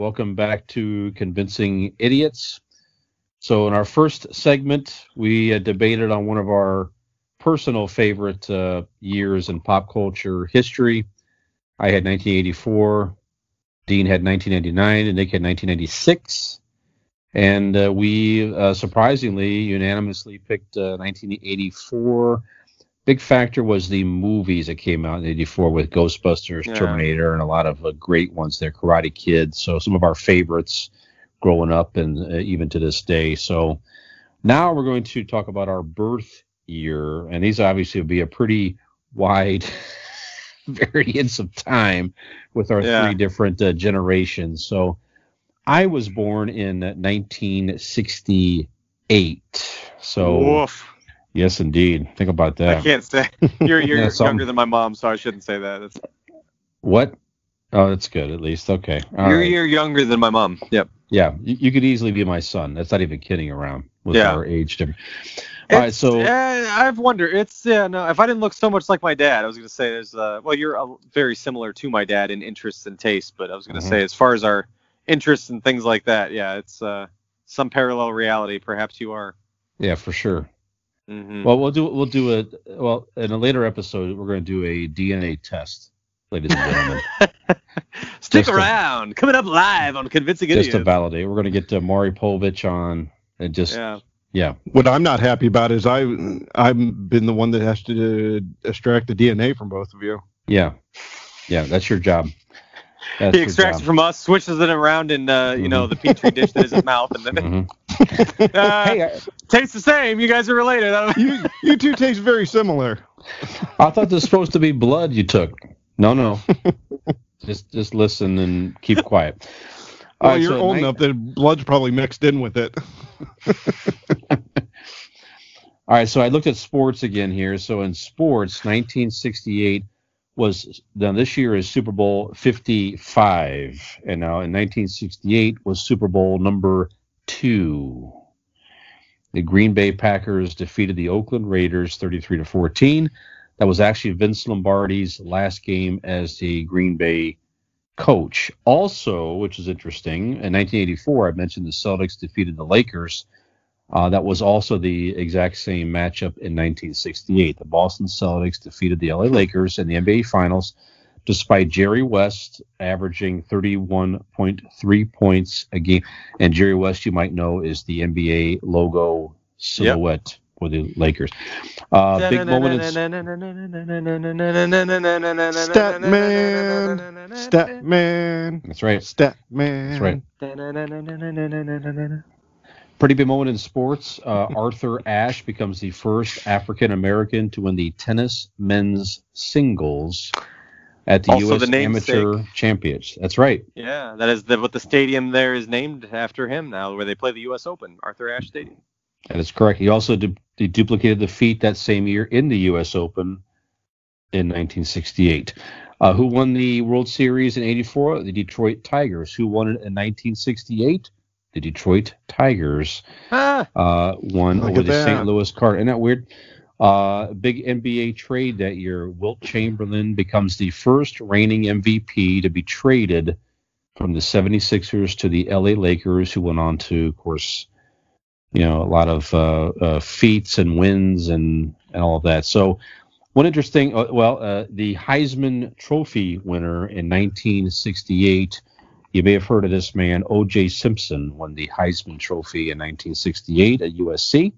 welcome back to Convincing Idiots. So, in our first segment, we uh, debated on one of our personal favorite uh, years in pop culture history. I had 1984, Dean had 1999, and Nick had 1996. And uh, we uh, surprisingly unanimously picked 1984 uh, big factor was the movies that came out in 84 with ghostbusters yeah. terminator and a lot of uh, great ones there karate kid. So some of our favorites growing up and uh, even to this day. So now we're going to talk about our birth year and these obviously will be a pretty wide variance of time with our yeah. three different uh, generations. So i was born in 1968 so Woof Yes, indeed. Think about that. I can't say you're you're yeah, younger than my mom, so I shouldn't say that. That's... What? Oh, that's good. At least okay. All you're right. you're younger than my mom. Yep. Yeah, you, you, could easily be my son. That's not even kidding around with yeah. our age difference. All right, so uh, I've wondered. It's yeah, no. If I didn't look so much like my dad, I was gonna say there's uh, well, you're uh, very similar to my dad in interests and tastes, but I was gonna mm-hmm. say as far as our interests and things like that, yeah, it's uh, some parallel reality. Perhaps you are. Yeah, for sure. Mm-hmm. Well, we'll do we'll do a well in a later episode. We're going to do a DNA test, ladies and gentlemen. Stick just around. To, Coming up live on Convincing Idiots. Just to validate, we're going to get uh, Maury Povich on and just yeah. yeah. What I'm not happy about is I I've been the one that has to uh, extract the DNA from both of you. Yeah, yeah, that's your job. That's he extracts it from us, switches it around in uh, you mm-hmm. know the petri dish that is his mouth, and then mm-hmm. uh, hey, I, tastes the same. You guys are related. you you two taste very similar. I thought this was supposed to be blood you took. No, no. just just listen and keep quiet. Well, right, you're so old night... enough that blood's probably mixed in with it. All right, so I looked at sports again here. So in sports, 1968 was now this year is Super Bowl 55, and now in 1968 was Super Bowl number two. The Green Bay Packers defeated the Oakland Raiders 33 to 14. That was actually Vince Lombardi's last game as the Green Bay coach. Also, which is interesting, in 1984, I mentioned the Celtics defeated the Lakers uh, that was also the exact same matchup in 1968. The Boston Celtics defeated the LA Lakers in the NBA Finals, despite Jerry West averaging 31.3 points a game. And Jerry West, you might know, is the NBA logo silhouette. Yep. For the Lakers, uh, big moment. In... Statman, Statman. That's right. Statman. That's right. Pretty big moment in sports. Uh, Arthur Ashe becomes the first African American to win the tennis men's singles at the also U.S. The Amateur Championships. That's right. Yeah, that is the, what the stadium there is named after him now, where they play the U.S. Open, Arthur Ashe Stadium. That is correct. He also du- he duplicated the feat that same year in the U.S. Open in 1968. Uh, who won the World Series in '84? The Detroit Tigers. Who won it in 1968? The Detroit Tigers ah, uh, won over the St. Louis Cardinals. Isn't that weird? Uh, big NBA trade that year. Wilt Chamberlain becomes the first reigning MVP to be traded from the 76ers to the LA Lakers, who went on to, of course, you know, a lot of uh, uh, feats and wins and, and all of that. So, one interesting, uh, well, uh, the Heisman Trophy winner in 1968 you may have heard of this man, O.J. Simpson, won the Heisman Trophy in 1968 at USC.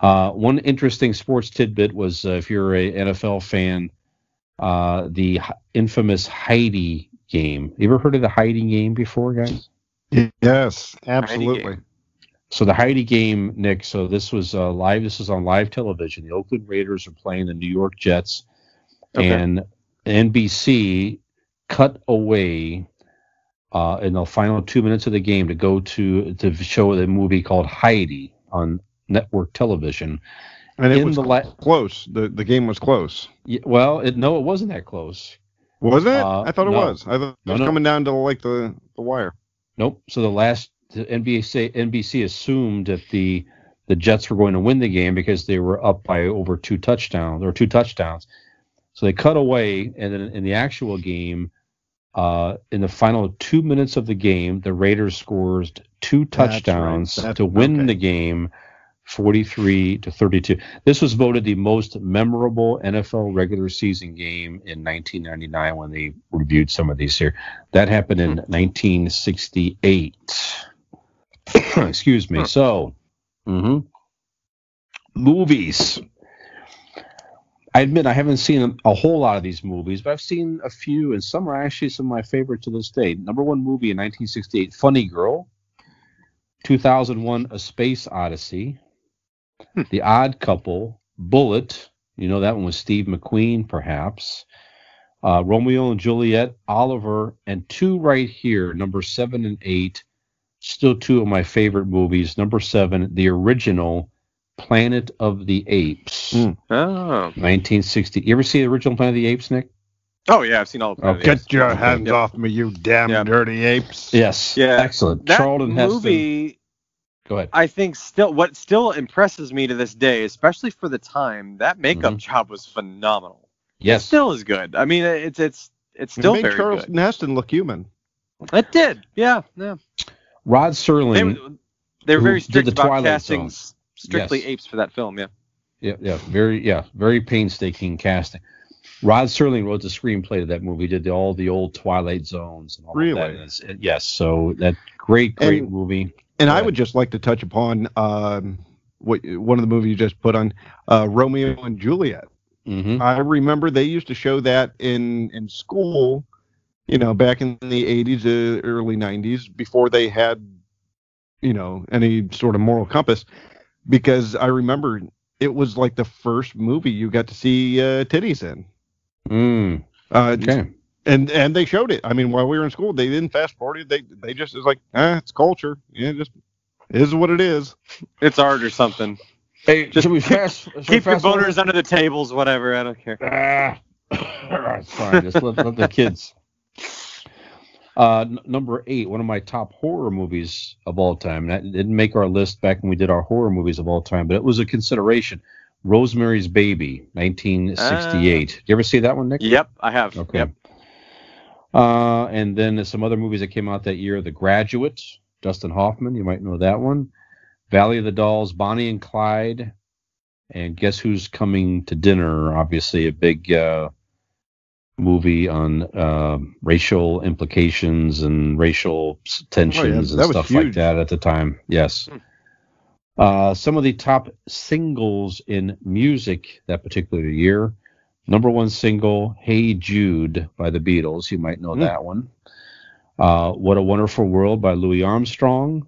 Uh, one interesting sports tidbit was uh, if you're an NFL fan, uh, the infamous Heidi game. You ever heard of the Heidi game before, guys? Yes, absolutely. So the Heidi game, Nick. So this was uh, live. This was on live television. The Oakland Raiders are playing the New York Jets, okay. and NBC cut away uh, in the final two minutes of the game to go to to show the movie called Heidi on network television. And it in was the la- close. The the game was close. Yeah, well, it, no, it wasn't that close. Was it? Uh, I thought it no. was. I thought it was no, no. coming down to like the, the wire. Nope. So the last the NBC NBC assumed that the the Jets were going to win the game because they were up by over two touchdowns or two touchdowns. So they cut away, and then in the actual game, Uh, in the final two minutes of the game, the Raiders scored two That's right. touchdowns to win okay. the game, 43 to 32. This was voted the most memorable NFL regular season game in 1999 when they reviewed some of these here. That happened in 1968. Excuse me. Hmm. So, mhm. movies. I admit I haven't seen a, whole lot of these movies, but I've seen a few, and some are actually some of my favorites to this day. Number one movie in 1968, Funny Girl. 2001, A Space Odyssey. The Odd Couple. Bullitt. You know that one was Steve McQueen, perhaps. Uh, Romeo and Juliet, Oliver, and two right here, number seven and eight. Still two of my favorite movies. Number seven, the original Planet of the Apes. Mm. Oh. 1960. You ever see the original Planet of the Apes, Nick? Oh yeah, I've seen all of Okay. it. Get your Okay. hands Yep. off me, you damn Yep. dirty apes. Yes. Yeah. Excellent. That Charlton Heston. movie, Go ahead. I think, still what still impresses me to this day, especially for the time, that makeup Mhm. job was phenomenal. Yes. Still is good. I mean, it's it's it's still It still made very Charlton Heston look human. It did. Yeah. Yeah. Rod Serling. were- they were who very did strict the about Twilight casting Zone. S- strictly Yes. apes for that film. Yeah. Yeah, yeah, very, yeah, very painstaking casting. Rod Serling wrote the screenplay to that movie. Did the, all the old Twilight Zones and all Really? of that. And it- yes, so that great, great And- movie. And Go I would just like to touch upon um, what one of the movies you just put on, uh, Romeo and Juliet. hmm I remember they used to show that in in school, you know, back in the 80s, uh, early 90s, before they had, you know, any sort of moral compass. Because I remember it was like the first movie you got to see uh, titties in. Mm, Uh, okay. and and they showed it. I mean, while we were in school, they didn't fast forward it. They they just was like, ah, it's culture. Yeah, it just is what it is. It's art or something. Hey, Just should we keep- fast? should Keep your fast forward? boners under the tables, whatever. I don't care. Ah, it's fine. Just let, let the kids. Uh, n- number eight, one of my top horror movies of all time. That didn't make our list back when we did our horror movies of all time, but it was a consideration. Rosemary's Baby, 1968. Did you ever see that one, Nick? Yep, I have. Okay. Yep. Uh, and then some other movies that came out that year. The Graduate, Dustin Hoffman, you might know that one. Valley of the Dolls, Bonnie and Clyde, and Guess Who's Coming to Dinner? Obviously, a big uh, movie on uh, racial implications and racial tensions Oh, that and was stuff like that at the time. Yes. Hmm. Uh, some of the top singles in music that particular year. Number one single, Hey Jude by the Beatles. You might know Hmm. that one. Uh, what a Wonderful World by Louis Armstrong,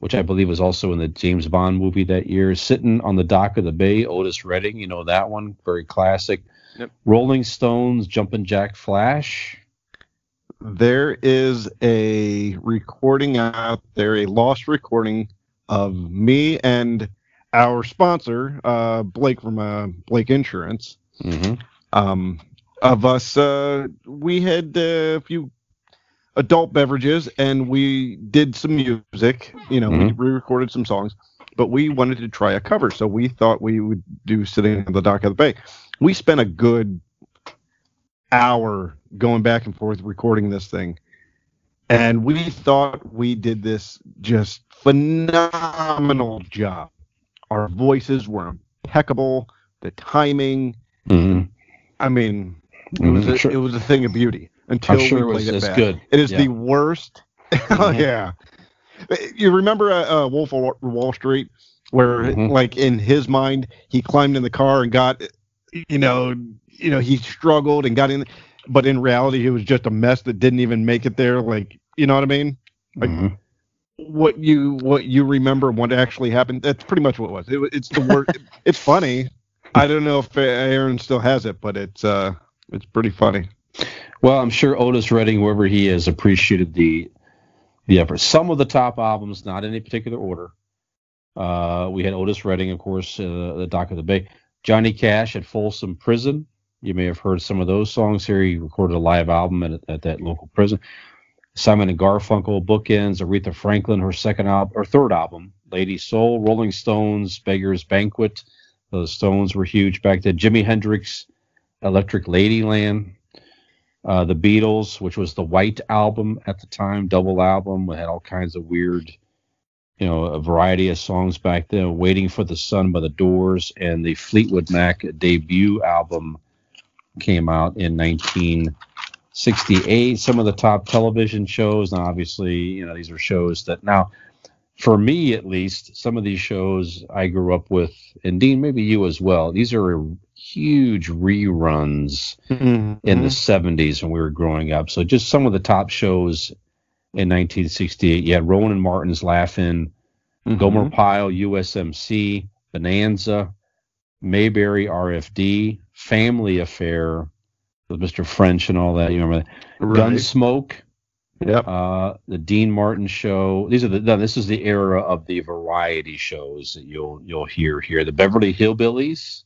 which I believe was also in the James Bond movie that year. Sitting on the Dock of the Bay, Otis Redding. You know that one. Very classic. Yep. Rolling Stones, Jumpin' Jack Flash. There is a recording out there, a lost recording of me and our sponsor, uh, Blake from uh, Blake Insurance. hmm um, of us. Uh, we had uh, a few adult beverages and we did some music. You know, we re-recorded some songs, but we wanted to try a cover, so we thought we would do "Sitting on the Dock of the Bay." We spent a good hour going back and forth recording this thing, and we thought we did this just phenomenal job. Our voices were impeccable. The timing, hmm I mean, it was Mhm. a, Sure. it was a thing of beauty until I'm sure we played it it's back. good. It is Yeah. the worst. oh Mhm. yeah. You remember uh, uh, Wolf of Wall Street, where Mhm. like in his mind he climbed in the car and got, you know, you know he struggled and got in, but in reality he was just a mess that didn't even make it there. Like you know what I mean? Like, Mhm. What you what you remember what actually happened? That's pretty much what it was. It, it's the worst. it's funny. I don't know if Aaron still has it, but it's uh it's pretty funny. Well, I'm sure Otis Redding, wherever he is, appreciated the the effort. Some of the top albums, not in any particular order. Uh, we had Otis Redding, of course, uh, the Dock of the Bay. Johnny Cash at Folsom Prison. You may have heard some of those songs here. He recorded a live album at, at that local prison. Simon and Garfunkel, Bookends, Aretha Franklin, her second album or third album, Lady Soul, Rolling Stones, Beggar's Banquet. The Stones were huge back then. Jimi Hendrix, Electric Ladyland. Uh, the Beatles, which was the White album at the time, double album, we had all kinds of weird, you know, a variety of songs back then. Waiting for the Sun by the Doors, and the Fleetwood Mac debut album came out in 1968. Some of the top television shows, and obviously, you know, these are shows that now, for me at least, some of these shows I grew up with, and Dean, maybe you as well. These are huge reruns mm-hmm. in the 70s when we were growing up. So just some of the top shows in 1968. You had Rowan and Martin's Laugh-In, mm-hmm. Gomer Pyle, USMC, Bonanza, Mayberry RFD, Family Affair with Mr. French and all that. You remember that? Right. Gunsmoke. Yep. Uh, the Dean Martin show. These are the. No, this is the era of the variety shows that you'll you'll hear here. The Beverly Hillbillies.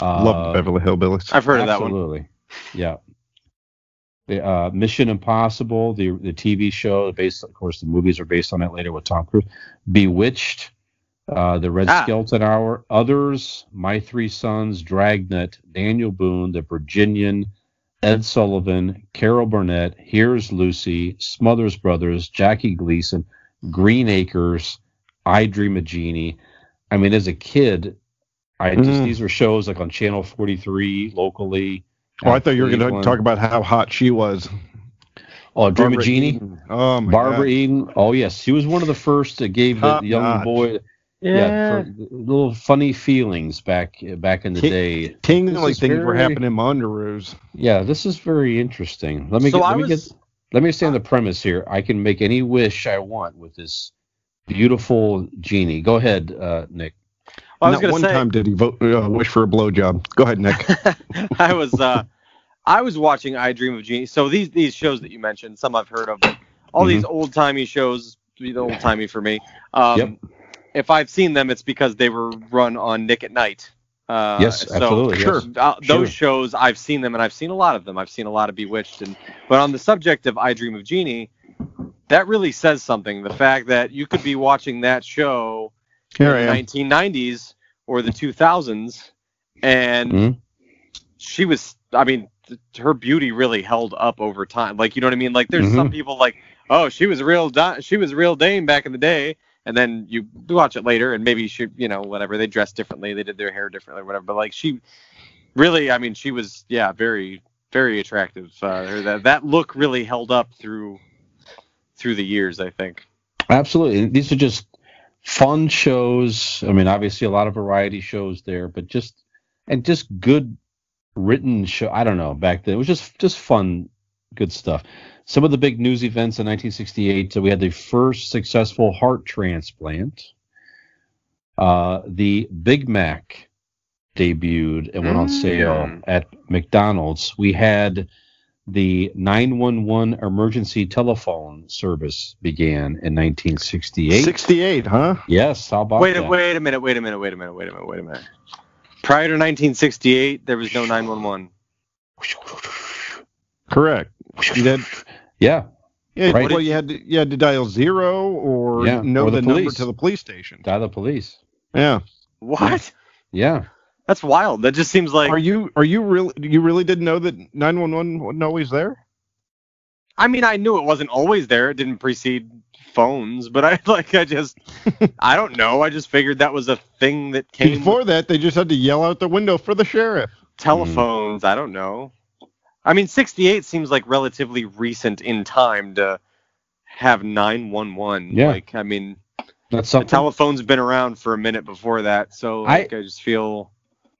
Uh, Love the Beverly Hillbillies. I've heard of that one. Absolutely. Yeah. The, uh, Mission Impossible, the the TV show, based of course the movies are based on that later with Tom Cruise. Bewitched, uh, the Red ah. Skelton Hour, Others, My Three Sons, Dragnet, Daniel Boone, The Virginian, Ed Sullivan, Carol Burnett, Here's Lucy, Smothers Brothers, Jackie Gleason, Green Acres, I Dream of Jeannie. I mean, as a kid, I just mm. these were shows like on Channel 43 locally. Oh, I thought you were going to talk about how hot she was. Oh, Dream of Jeannie. Oh my Barbara God. Eden. Oh yes, she was one of the first that gave the, the young notch. boy. Yeah, yeah little funny feelings back back in the King, day. Tingly things very, were happening in my underoos. Yeah, this is very interesting. Let me so get, let was, me get let me understand the premise here. I can make any wish I want with this beautiful genie. Go ahead, uh, Nick. Well, I was Not one say, time did he vote uh, wish for a blowjob. Go ahead, Nick. I was uh, I was watching I Dream of Jeannie. So these these shows that you mentioned, some I've heard of, but all mm-hmm. these old timey shows, the old timey for me. Um, yep. If I've seen them, it's because they were run on Nick at Night. Uh, yes, absolutely. Sure. Yes. Uh, those sure. shows I've seen them, and I've seen a lot of them. I've seen a lot of Bewitched, and but on the subject of I Dream of Jeannie, that really says something. The fact that you could be watching that show Here in the 1990s or the 2000s, and mm-hmm. she was. I mean, th- her beauty really held up over time. Like you know what I mean? Like there's mm-hmm. some people like, oh, she was a real di- she was a real dame back in the day, and then you watch it later, and maybe she, you know, whatever they dressed differently, they did their hair differently, whatever. But like she, really, I mean, she was yeah, very very attractive. Uh, that that look really held up through through the years, I think. Absolutely, these are just fun shows. I mean, obviously a lot of variety shows there, but just and just good written show. I don't know back then. It was just just fun, good stuff. Some of the big news events in 1968. So we had the first successful heart transplant. Uh, the Big Mac debuted and went on sale mm. at McDonald's. We had the 911 emergency telephone service began in 1968. 68, huh? Yes. How about wait, that? Wait a minute. Wait a minute. Wait a minute. Wait a minute. Wait a minute. Prior to 1968, there was no 911. Correct. You. Yeah. Yeah. Right. Well, you had to, you had to dial zero or yeah, know or the, the number to the police station. Dial the police. Yeah. What? Yeah. That's wild. That just seems like. Are you are you really you really didn't know that 911 wasn't always there? I mean, I knew it wasn't always there. It didn't precede phones, but I like I just I don't know. I just figured that was a thing that came before that. They just had to yell out the window for the sheriff. Telephones. Mm. I don't know. I mean, 68 seems like relatively recent in time to have 911. Yeah. Like, I mean, that's something. The telephone's been around for a minute before that, so like, I, I just feel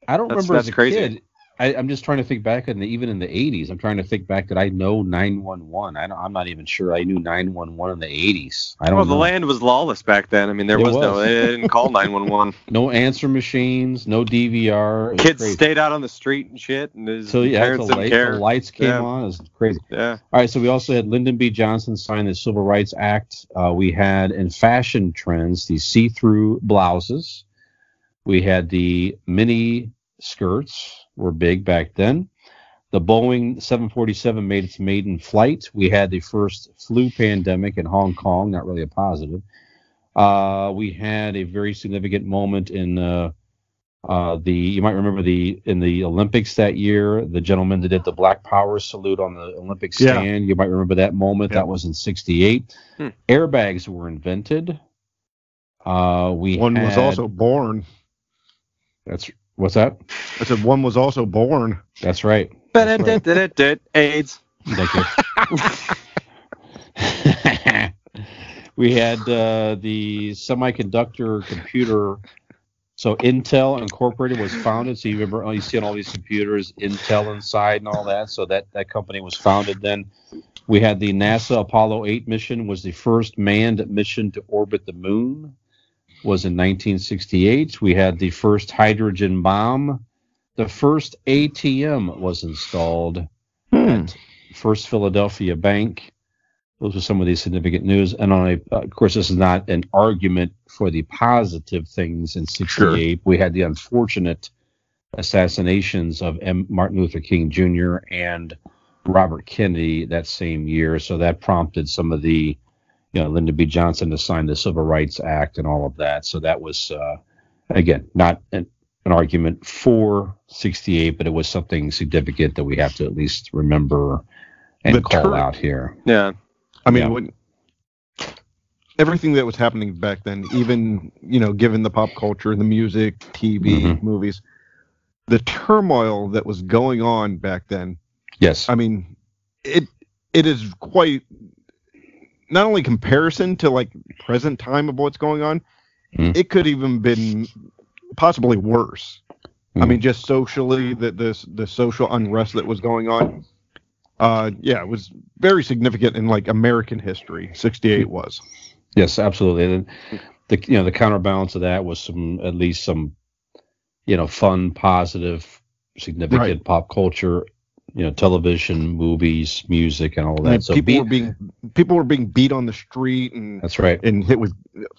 I don't that's, remember that's as a crazy. kid. I, am just trying to think back, and even in the 80s, I'm trying to think back that I know 911. I am not even sure I knew 911 in the 80s. I don't. Well, know. the land was lawless back then. I mean, there was, was, no. They didn't call 911. no answer machines, no DVR. Kids stayed out on the street and shit, and so yeah, parents the, light, the lights came yeah. on. It was crazy. Yeah. All right, so we also had Lyndon B. Johnson sign the Civil Rights Act. Uh, we had in fashion trends the see-through blouses. We had the mini skirts were big back then. The Boeing 747 made its maiden flight. We had the first flu pandemic in Hong Kong, not really a positive. Uh, we had a very significant moment in uh, Uh, the you might remember the in the Olympics that year, the gentleman that did the Black Power salute on the Olympic Yeah. stand. You might remember that moment. Yeah. That was in '68. Hmm. Airbags were invented. Uh, we One was also born. that's what's that? I said one was also born. That's right. Ba-da-da-da-da-da, AIDS. Thank you. we had uh, the semiconductor computer. So Intel Incorporated was founded. So you remember, oh, you see on all these computers, Intel inside and all that. So that that company was founded then. We had the NASA Apollo 8 mission was the first manned mission to orbit the moon. Was in 1968. We had the first hydrogen bomb. The first ATM was installed Hmm. First Philadelphia Bank. Those are some of the significant news. And on a, uh, of course, this is not an argument for the positive things in '68. We had the unfortunate assassinations of M. Martin Luther King Jr. and Robert Kennedy that same year. So that prompted some of the, you know, Lyndon B. Johnson to sign the Civil Rights Act and all of that. So that was, uh, again, not an, an argument for 68, but it was something significant that we have to at least remember and The call out here. Yeah. I mean, Yeah. when, everything that was happening back then, even you know, given the pop culture, the music, TV, Mhm. movies, the turmoil that was going on back then. Yes. I mean, it it is quite not only comparison to like present time of what's going on. Mhm. It could even been possibly worse. I Mhm. mean, just socially, the the the social unrest that was going on. Uh, yeah, it was very significant in like American history. '68 was. Yes, absolutely. And the you know the counterbalance of that was some at least some you know fun, positive, significant Right. pop culture, you know, television, movies, music, and all that. mean, so people be- were being people were being beat on the street and that's right. and hit with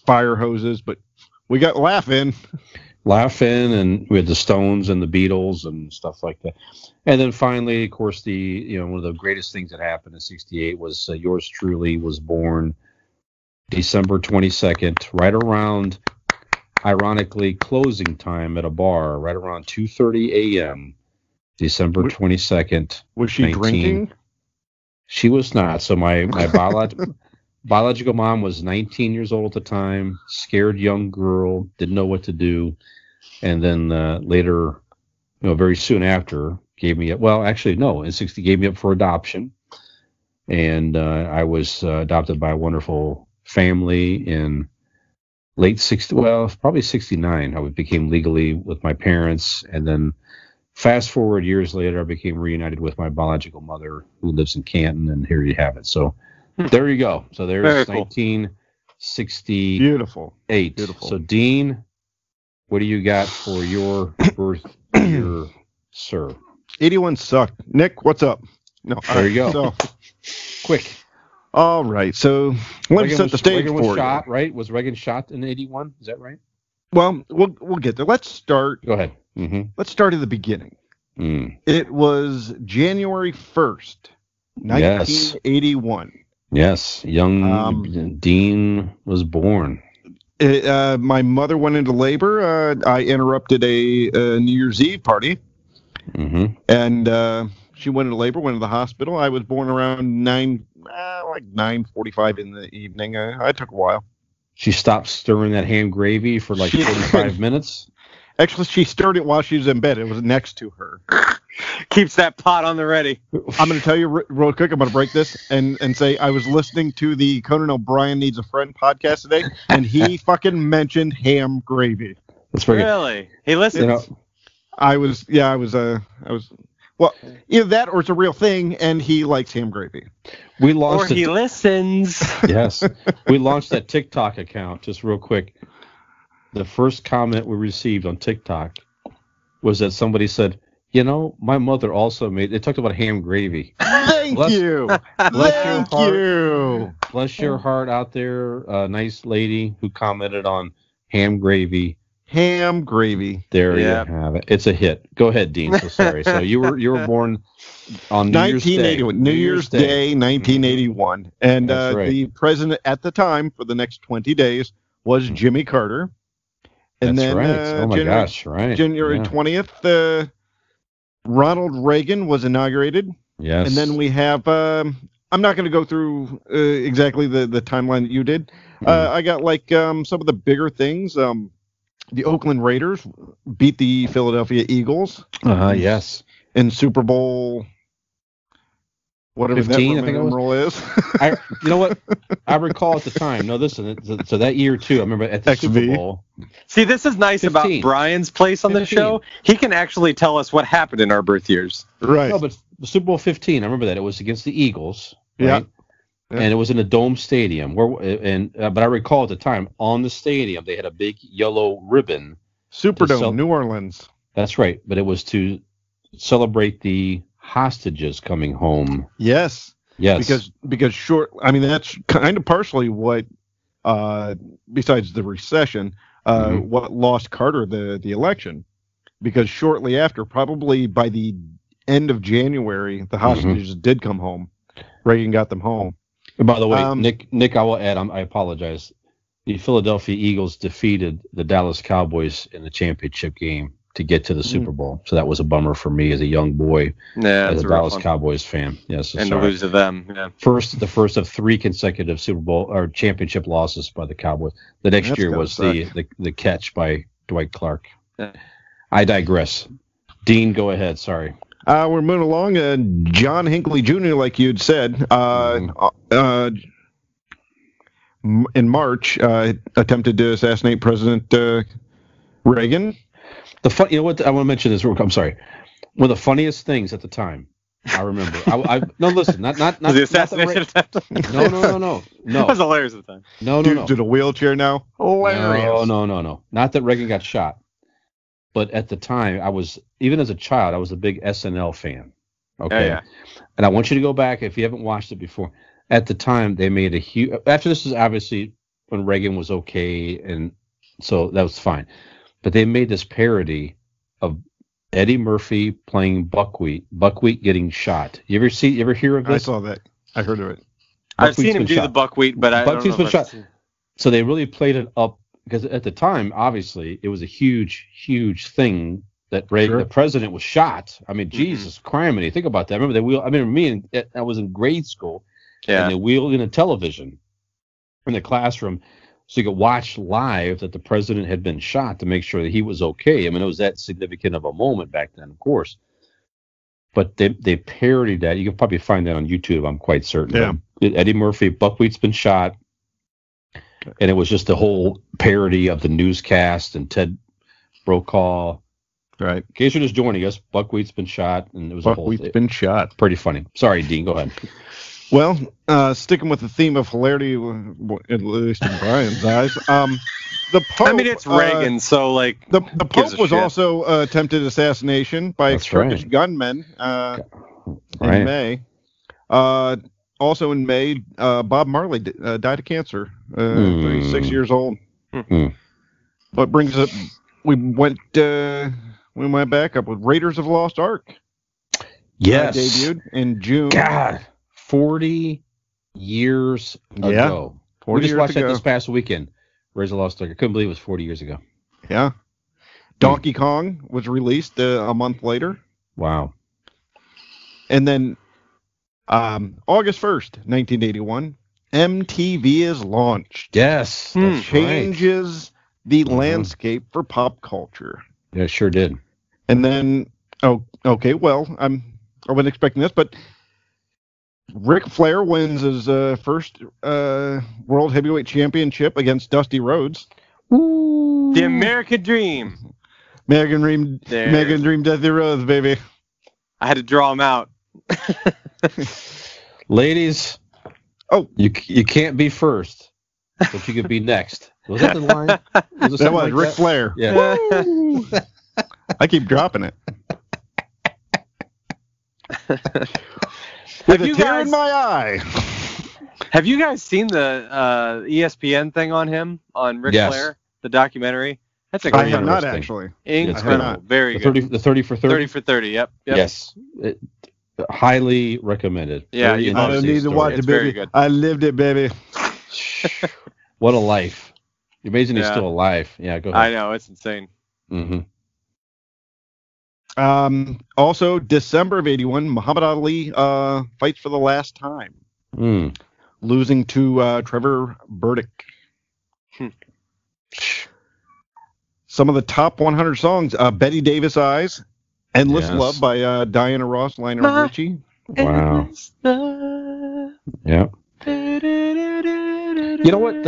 fire hoses, but we got laughing. Laughing, and we had the Stones and the Beatles and stuff like that. And then finally, of course, the you know one of the greatest things that happened in '68 was uh, yours truly was born December 22nd, right around, ironically, closing time at a bar, right around 2:30 a.m. December 22nd. Was she 19. drinking? She was not. So my my biolog- biological mom was 19 years old at the time, scared young girl, didn't know what to do, and then uh, later, you know, very soon after, gave me up. Well, actually, no, in 60 gave me up for adoption, and uh, I was uh, adopted by a wonderful family in late 60. Well, probably 69. I became legally with my parents, and then. Fast forward years later, I became reunited with my biological mother, who lives in Canton, and here you have it. So hmm. there you go. So Very there's cool. 1968. Beautiful. Beautiful. So Dean, what do you got for your birth year, sir? 81 sucked. Nick, what's up? No, There you go. So, Quick. all right. So let me Reagan set was, the stage Reagan for was you. shot, right? Was Reagan shot in 81? Is that right? Well, we'll we'll get there. Let's start. Go ahead. Mm-hmm. Let's start at the beginning. Mm. It was January 1st, Yes. 1981. Yes, young Um, Dean was born. It, uh, my mother went into labor. Uh, I interrupted a, a New Year's Eve party, hmm and uh, she went into labor. Went to the hospital. I was born around nine, uh, like nine forty-five in the evening. Uh, I took a while. She stopped stirring that ham gravy for like She- 45 minutes. Actually, she stirred it while she was in bed. It was next to her. Keeps that pot on the ready. I'm going to tell you re- real quick. I'm going to break this and and say I was listening to the Conan O'Brien Needs a Friend podcast today, and he fucking mentioned ham gravy. That's very good. Really? He listens. You know, I was yeah, I was uh I was well either that or it's a real thing, and he likes ham gravy. we launched. or launched he a, listens. yes, we launched that TikTok account just real quick. The first comment we received on TikTok was that somebody said, "You know, my mother also made." They talked about ham gravy. Thank Bless- you, Bless your thank heart. you. Bless your heart out there, a nice lady who commented on ham gravy. Ham gravy. There Yeah. you have it. It's a hit. Go ahead, Dean. So sorry. So you were you were born on New Year's Day. 1981, New Year's Day, 1981, and uh, right. the president at the time for the next 20 days was Mhm. Jimmy Carter, And That's then right. uh, oh my January, gosh, right. January Yeah. 20th, uh, Ronald Reagan was inaugurated. Yes. And then we have. Um, I'm not going to go through uh, exactly the, the timeline that you did. Mm. Uh, I got like um, some of the bigger things. Um, the Oakland Raiders beat the Philadelphia Eagles uh yes. in Super Bowl. Whatever 15, that I think it was. is. I, you know what? I recall at the time. No, listen. So, so that year too. I remember at the XV. Super Bowl. See, this is nice 15. about Brian's place on the show. He can actually tell us what happened in our birth years. right. No, but the Super Bowl 15. I remember that it was against the Eagles. Right? Yeah. And it was in a dome stadium. Where and uh, but I recall at the time on the stadium they had a big yellow ribbon. Superdome, sell- New Orleans. That's right. But it was to celebrate the hostages coming home. Yes. Yes. because because short i mean that's kind of partially what uh besides the recession uh Mhm. what lost carter the the election because shortly after probably by the end of january Mm-hmm. the hostages did come home reagan got them home by the way, Um, Nick, Nick, I will add. I'm, I apologize. The Philadelphia Eagles defeated the Dallas Cowboys in the championship game to get to the Mm. Super Bowl. So that was a bummer for me as a young boy, Yeah, as a Dallas. Cowboys fan. Yes, so and to sorry. lose to them. Yeah. first, the first of three consecutive Super Bowl or championship losses by the Cowboys. The next That's year was the, the the catch by Dwight Clark. Yeah. I digress. Dean, go ahead. Sorry. Uh we're moving along uh john hinckley jr like you'd said uh Mhm. uh in march uh attempted to assassinate president uh reagan The fun, you know what? I want to mention this. I'm sorry. One of the funniest things at the time, I remember. I, I no, listen, not not not, the not the assassination attempt. No, no, no, no, no, That was hilarious at the time. no, no, dude no, to the wheelchair now hilarious no, no, no, no. Not that Reagan got shot, but at the time, I was even as a child, I was a big SNL fan. Oh, okay, Yeah, and I want you to go back if you haven't watched it before. At the time, they made a huge. After this is obviously when Reagan was okay, and so that was fine. But they made this parody of Eddie Murphy playing Buckwheat, Buckwheat getting shot. You ever see? You ever hear of this? i saw that i heard of it I've seen him do shot. the buckwheat, but I don't know been if I've shot. seen- So they really played it up because at the time, obviously, it was a huge, huge thing that Reagan, Sure. the president, was shot. I mean, Mhm. Jesus, criminy! Think about that. I remember they wheel. I mean, me and I was in grade school. Yeah. and they wheeled in a television in the classroom so you could watch live that the president had been shot to make sure that he was okay. I mean, it was that significant of a moment back then, of course. But they they parodied that. You can probably find that on YouTube. I'm quite certain. Yeah. Eddie Murphy, Buckwheat's been shot, and it was just a whole parody of the newscast and Ted Brokaw. right In case you're just joining us, Buckwheat's been shot, and it was a whole Buckwheat's been shot. pretty funny. Sorry, Dean. Go ahead. Well, uh, sticking with the theme of hilarity, at least in Brian's eyes, um, the Pope. I mean, it's uh, Reagan, so like, the the Pope was shit. also uh, attempted assassination by That's Turkish right. gunmen uh, in Right. May. Also in May, uh, Bob Marley d- uh, died of cancer, uh, Hmm. 36 years old. Hmm. What brings up? We went uh, we went back up with Raiders of Lost Ark. uh, Yes. debuted in June. God, 40 years Yeah, ago. 40 we just years watched that this past weekend. Raiders of Lost Ark. I couldn't believe it was 40 years ago. Yeah. Donkey Kong was released uh, a month later. Wow. And then um, August 1st, 1981, MTV is launched. Yes. Hmm. That's Changes the Mhm. landscape for pop culture. Yeah, it sure did. And then, oh, okay, well, I'm I wasn't expecting this, but Ric Flair wins his uh, first uh, World Heavyweight Championship against Dusty Rhodes. Ooh. The American Dream. Megan Dream, There. Megan Dream, Dusty Rhodes, baby. I had to draw him out. Ladies. Oh. You you can't be first, but you could be next. Was that the line? Was That was like Ric that? Flair. Yeah. I keep dropping it. Have a you tear guys- in my eye. Have you guys seen the uh, ESPN thing on him on Ric Yes. Flair, the documentary? That's a I great one. I have not actually. It's incredible, good. very The good. 30, the 30 for 30? 30 for 30. Yep. yep. Yes. It, highly recommended. Yeah, you I don't interesting need to watch It's it, baby. I lived it, baby. What a life. Amazing he's Yeah. still alive. Yeah, go ahead. I know it's insane. hmm Um, also, December of '81, Muhammad Ali uh, fights for the last time, Mm. losing to uh, Trevor Berbick. Hmm. Some of the top 100 songs: uh, Bette Davis "Eyes," "Endless Yes. Love" by uh, Diana Ross, Lionel My- Richie. Wow. Yeah. You know what?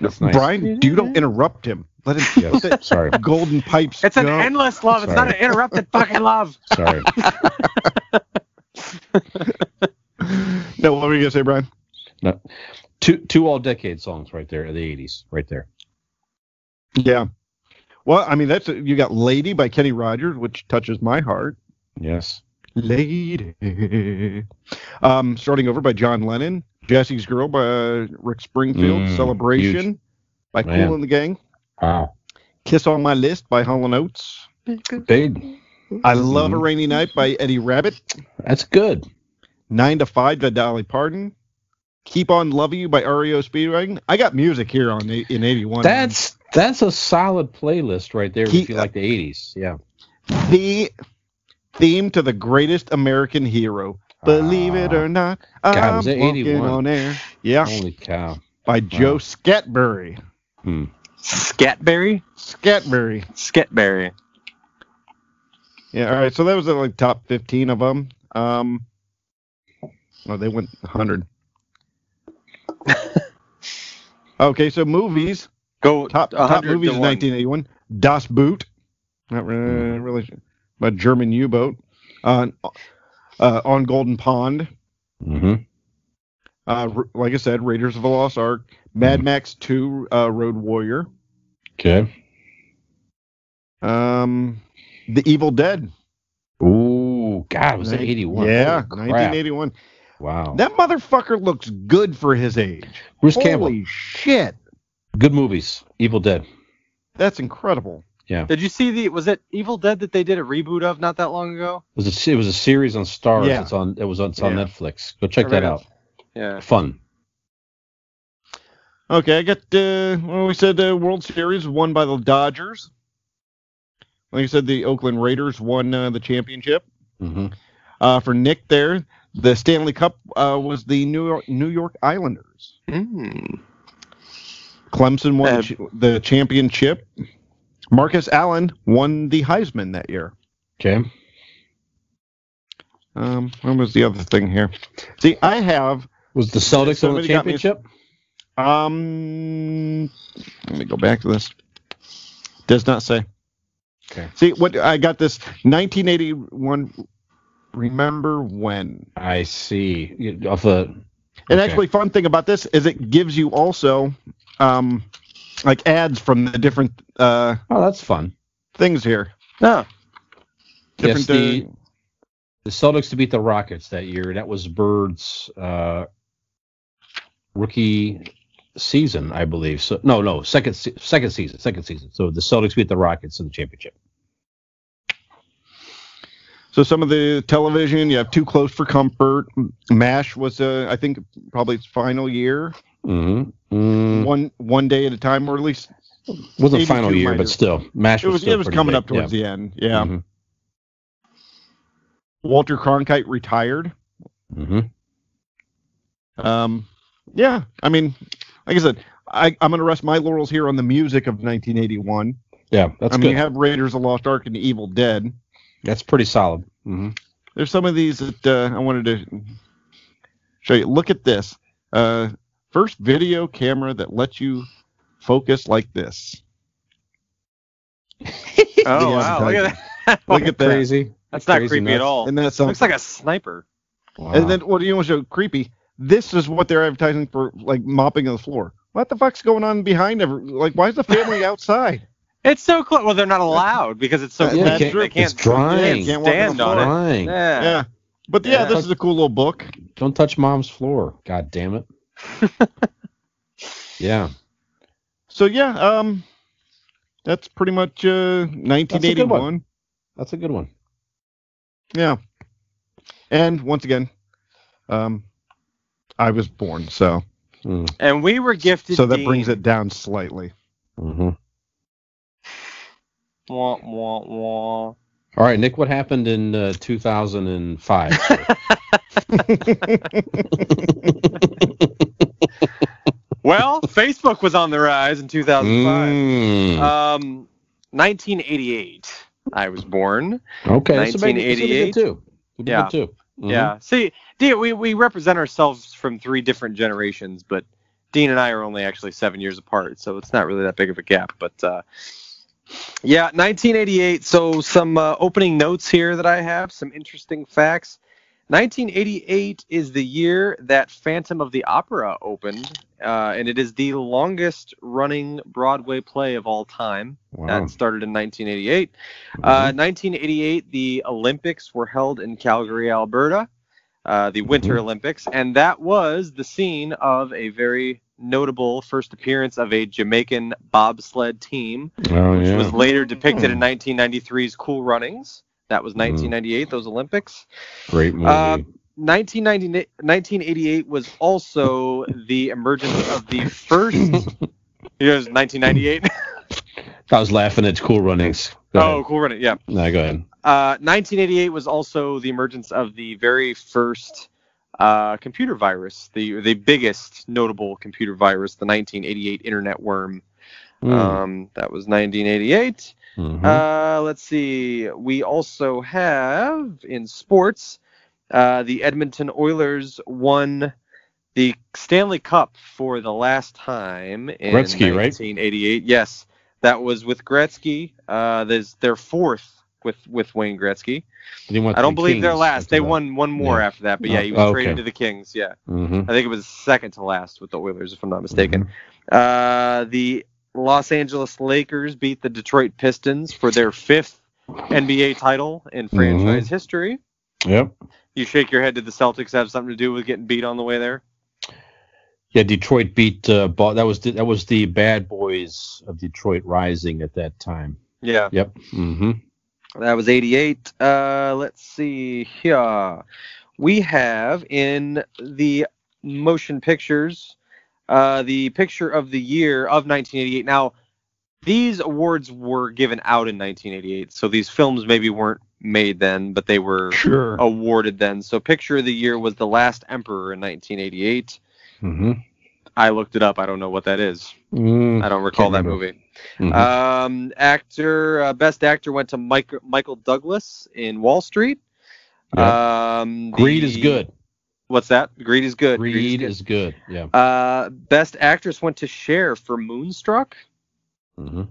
That's nice. Brian, you don't interrupt him. Let him Yes. let the Sorry. golden pipes It's an endless love. It's not an interrupted fucking love. Sorry. No, what were you gonna say, Brian? No. Two two all decade songs right there in the 80s, right there. Yeah. Well, I mean, that's you got "Lady" by Kenny Rogers, which touches my heart. Yes. Lady. Um, starting over by John Lennon. Jesse's Girl by uh, Rick Springfield. Mm, Celebration huge. by Man. Kool and the Gang. Wow. Kiss on My List by Hall and Oates. Big. I Love a Mhm. Rainy Night by Eddie Rabbitt. That's good. Nine to Five by Dolly Parton. Keep on Loving You by REO Speedwagon. I got music here on in 81. That's that's a solid playlist right there He- if you like the 80s. Yeah. the theme to the greatest American hero. Believe it or not, God, I'm was it walking 81? on air. Yeah, Holy cow. by Joe Scatberry. Hmm. Scatberry? Scatberry. Scatberry. Yeah, all right. So that was the like top 15 of them. Um, oh, they went 100. okay, so movies. Go Top top 100 to movies in 1981. Das Boot. Not really, really a German U-boat. Uh, uh, on Golden Pond. hmm Uh, like I said, Raiders of the Lost Ark. Mad Mhm. Max 2, uh, Road Warrior. Okay. Um, The Evil Dead. Ooh, God, was it Nin- 81? Yeah, 1981. Wow. That motherfucker looks good for his age. Bruce Holy Campbell. shit. Good movies. Evil Dead. That's incredible. Yeah. Did you see the? Was it Evil Dead that they did a reboot of not that long ago? It was a, it was a series on Starz. Yeah. It's on. It was on. It's on Yeah. Netflix. Go check that out. Yeah. Fun. Okay, I got, uh, well, we said uh, World Series won by the Dodgers. Like I said, the Oakland Raiders won uh, the championship. Mm-hmm. Uh, for Nick there, the Stanley Cup uh, was the New York, New York Islanders. Mm. Clemson won Uh, the, ch- the championship. Marcus Allen won the Heisman that year. Okay. Um, what was the other thing here? See, I have Was the Celtics on the Somebody got me- championship? um. Let me go back to this. Does not say. Okay. See what I got this 1981. Remember when? I see. You- Off the. And actually, fun thing about this is it gives you also, um, like ads from the different uh Oh, that's fun. things here. Yes, Different. the, uh, the Celtics to beat the Rockets that year. That was Bird's uh, rookie season, I believe. So no, no, second second season, second season. So the Celtics beat the Rockets in the championship. So some of the television, you have Too Close for Comfort. Mash was, uh, I think, probably its final year. Mm-hmm. Mm, One one day at a time, or at least wasn't final year, but still, Mash it was. It was coming big. up towards the end. Yeah. Mhm. Walter Cronkite retired. Mhm. Um, yeah, I mean, like I said, I, I'm going to rest my laurels here on the music of 1981. Yeah, that's I mean, good. you have Raiders of the Lost Ark and the Evil Dead. that's pretty solid. hmm There's some of these that uh, I wanted to show you. Look at this. Uh, first video camera that lets you focus like this. Oh wow! Look at that. Look at that. Crazy. That's not Crazy creepy at all. And that's something. Looks like a sniper. Wow. And then what do you want to show? Creepy. This is what they're advertising for, like mopping of the floor. What the fuck's going on behind every? Like, why is the family outside? It's so close. Well, they're not allowed because it's so. Yeah, they can't, they can't. It's drying. They Can't can't on stand on floor. it. Flying. Yeah. Yeah. But yeah, Yeah. this is a cool little book. Don't touch mom's floor. God damn it. yeah. So yeah, um, that's pretty much uh, 1981. That's a good one. Yeah. And once again, um, I was born, so Mm. And we were gifted. So that Dean. brings it down slightly. Mm hmm Wah, wah, wah. All right, Nick. What happened in uh, 2005? Well, Facebook was on the rise in 2005. Mm. Um, 1988. I was born. okay, that's a big- that's a good 1988. too. Yeah. too. Mhm. Yeah. See, Dean, we we represent ourselves from three different generations, but Dean and I are only actually seven years apart, so it's not really that big of a gap. But uh, yeah, 1988. So some uh, opening notes here that I have, some interesting facts. 1988 is the year that Phantom of the Opera opened, uh, and it is the longest running Broadway play of all time. Wow. That started in 1988. Mhm. Uh, 1988, the Olympics were held in Calgary, Alberta, uh, the Winter Mhm. Olympics, and that was the scene of a very notable first appearance of a Jamaican bobsled team, oh, which yeah. was later depicted in 1993's Cool Runnings. That was Mhm. 1998, those Olympics. Great movie. Uh, 1990, 1988 was also the emergence of the first. It was 1998. I was laughing at Cool Runnings. Go oh, ahead. Cool Running, yeah. No, go ahead. Uh, 1988 was also the emergence of the very first uh, computer virus, the the biggest notable computer virus, the 1988 Internet worm. Mm. Um, that was 1988. Mhm. Uh, let's see. We also have in sports, uh, the Edmonton Oilers won the Stanley Cup for the last time in Gretzky, right? 1988. Yes, that was with Gretzky. Uh, there's their fourth with with Wayne Gretzky. I don't believe they're last. They that. won one more Yeah. after that, but yeah, he was Oh, okay. traded to the Kings. Yeah, Mhm. I think it was second to last with the Oilers, if I'm not mistaken. Mm-hmm. Uh, the Los Angeles Lakers beat the Detroit Pistons for their fifth NBA title in franchise Mm-hmm. history. Yep. You shake your head. Did the Celtics have something to do with getting beat on the way there? Yeah, Detroit beat. Uh, that was the, that was the bad boys of Detroit rising at that time. Yeah, Yep. Mm-hmm. That was 88. Uh, let's see here. We have in the motion pictures uh, the picture of the year of 1988. Now, these awards were given out in 1988, so these films maybe weren't made then, but they were Sure. awarded then. So picture of the year was The Last Emperor in 1988. Mm-hmm. I looked it up. I don't know what that is. I don't recall that remember. movie. Mhm. Um, actor, uh, best actor went to Mike, Michael Douglas in Wall Street. Um, Greed the- is good. What's that? Greed is good. Greed good. is good. Yeah. Uh, best actress went to Cher for Moonstruck. Mm-hmm.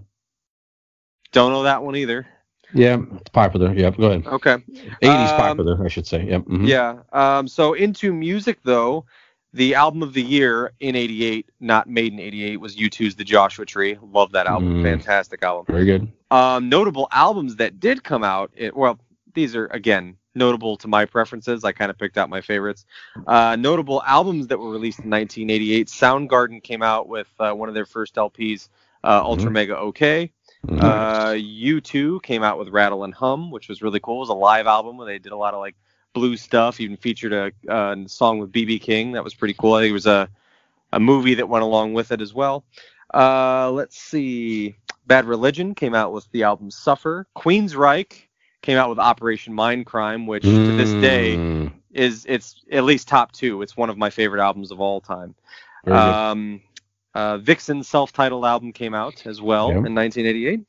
Don't know that one either. Yeah, it's popular. Yeah, Go ahead. Okay. 80s Um, popular, I should say. Yep. mhm. Yeah. Um, so into music though, the album of the year in '88, not made in '88, was U2's "The Joshua Tree." Love that album. Mm. Fantastic album. Very good. Um, notable albums that did come out. It, well, these are again notable to my preferences. I kind of picked out my favorites. Uh, notable albums that were released in 1988. Soundgarden came out with uh, one of their first LPs, uh, Ultra Mhm. Mega OK. Mhm. Uh, U2 came out with Rattle and Hum, which was really cool. It was a live album where they did a lot of like blues stuff. Even featured a, uh, song with BB King that was pretty cool. I think it was a a movie that went along with it as well. Uh, let's see. Bad Religion came out with the album Suffer. Queensryche came out with Operation Mindcrime, which to this day Mm, is it's at least top two. It's one of my favorite albums of all time. Um, uh, Vixen's self-titled album came out as well Yeah. in 1988.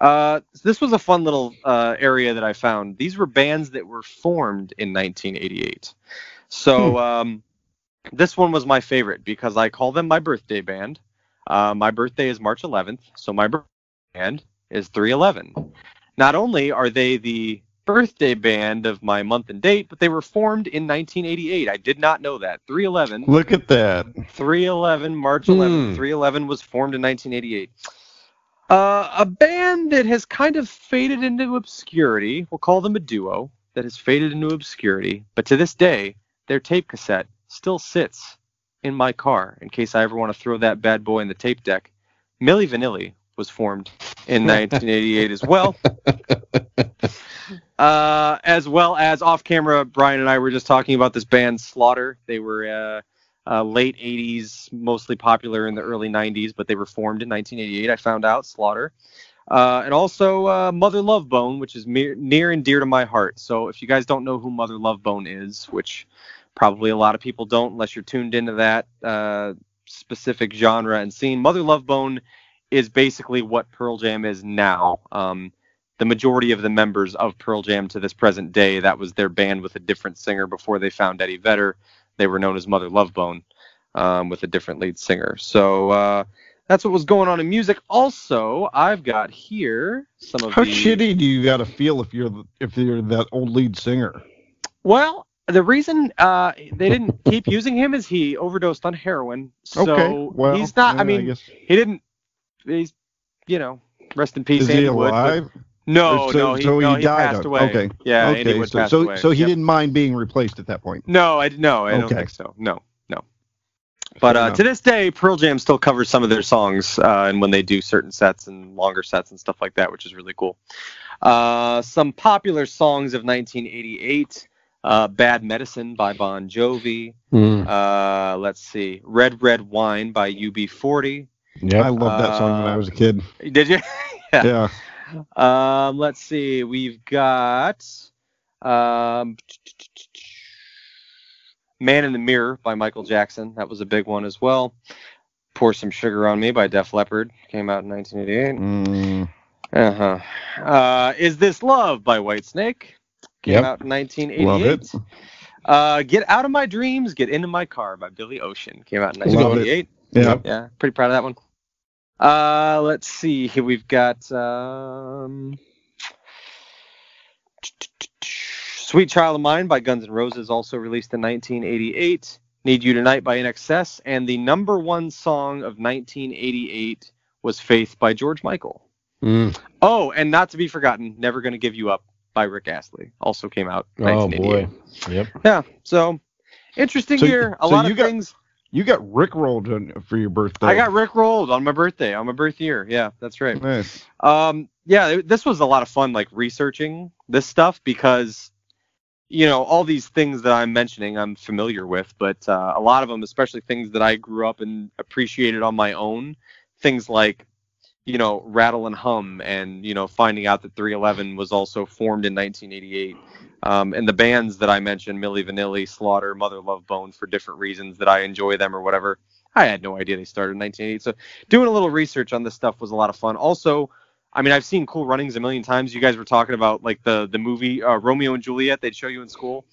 Uh, this was a fun little uh, area that I found. These were bands that were formed in 1988. So Hmm. um, this one was my favorite because I call them my birthday band. Uh, my birthday is March 11th, so my birthday band is 311. Not only are they the birthday band of my month and date, but they were formed in 1988. I did not know that. 311. Look at that. 311, March 11th. Hmm. 311 was formed in 1988. Uh, a band that has kind of faded into obscurity. We'll call them a duo that has faded into obscurity. But to this day, their tape cassette still sits in my car in case I ever want to throw that bad boy in the tape deck. Milli Vanilli was formed in 1988 as well. Uh, as well as off camera, Brian and I were just talking about this band Slaughter. They were uh, uh, late 80s, mostly popular in the early 90s, but they were formed in 1988. I found out Slaughter. Uh, and also uh, Mother Love Bone, which is me- near and dear to my heart. So if you guys don't know who Mother Love Bone is, which probably a lot of people don't unless you're tuned into that uh, specific genre and scene, Mother Love Bone is basically what Pearl Jam is now. Um, the majority of the members of Pearl Jam to this present day, that was their band with a different singer before they found Eddie Vedder. They were known as Mother Love Bone um, with a different lead singer. So uh, that's what was going on in music. Also, I've got here some of How the. shitty do you got to feel if you're if you're that old lead singer? Well, the reason uh, they didn't keep using him is he overdosed on heroin. So okay, well, he's not. yeah, I mean, guess. he didn't. He's, you know, rest in peace, is Andy he Wood. But- alive? No, so- no, he, so he no, he died passed away. okay. Yeah, Andy okay, Wood so passed so, away. so he Yep. didn't mind being replaced at that point. No, I no, I don't think so. No, no. But uh, to this day, Pearl Jam still covers some of their songs, uh, and when they do certain sets and longer sets and stuff like that, which is really cool. Uh, some popular songs of 1988: uh, "Bad Medicine" by Bon Jovi. Mm. Uh, let's see, "Red Red Wine" by UB40. Yeah, I loved that song when I Uh, was a kid. Did you? Yeah. Um, let's see. We've got um, Man in the Mirror by Michael Jackson. That was a big one as well. Pour Some Sugar on Me by Def Leppard. Came out in 1988. Mm, Uh-huh. Uh, Is This Love by Whitesnake. Came Yep. out in love 1988. it. Uh, Get Out of My Dreams, Get Into My Car by Billy Ocean. Came out in 1988. Yeah. Yeah, pretty proud of that one. Uh, let's see. Here we've got um, "Sweet Child of Mine" by Guns N' Roses, also released in 1988. "Need You Tonight" by INXS, and the number one song of 1988 was "Faith" by George Michael. Mm. Oh, and not to be forgotten, "Never Gonna Give You Up" by Rick Astley, also came out. Oh boy. Yep. Yeah. So interesting So- year. A so lot of got- things. You got Rick rolled on, for your birthday. I got Rick rolled on my birthday, on my birth year. Yeah, that's right. Nice. Um, yeah, it- this was a lot of fun, like researching this stuff because, you know, all these things that I'm mentioning, I'm familiar with, but uh, a lot of them, especially things that I grew up and appreciated on my own, things like, you know, Rattle and Hum, and you know, finding out that 311 was also formed in 1988. Um, and the bands that I mentioned, Milli Vanilli, Slaughter, Mother Love Bone, for different reasons that I enjoy them or whatever. I had no idea they started in 1988. So doing a little research on this stuff was a lot of fun. Also, I mean, I've seen Cool Runnings a million times. You guys were talking about like the the movie uh, Romeo and Juliet they'd show you in school.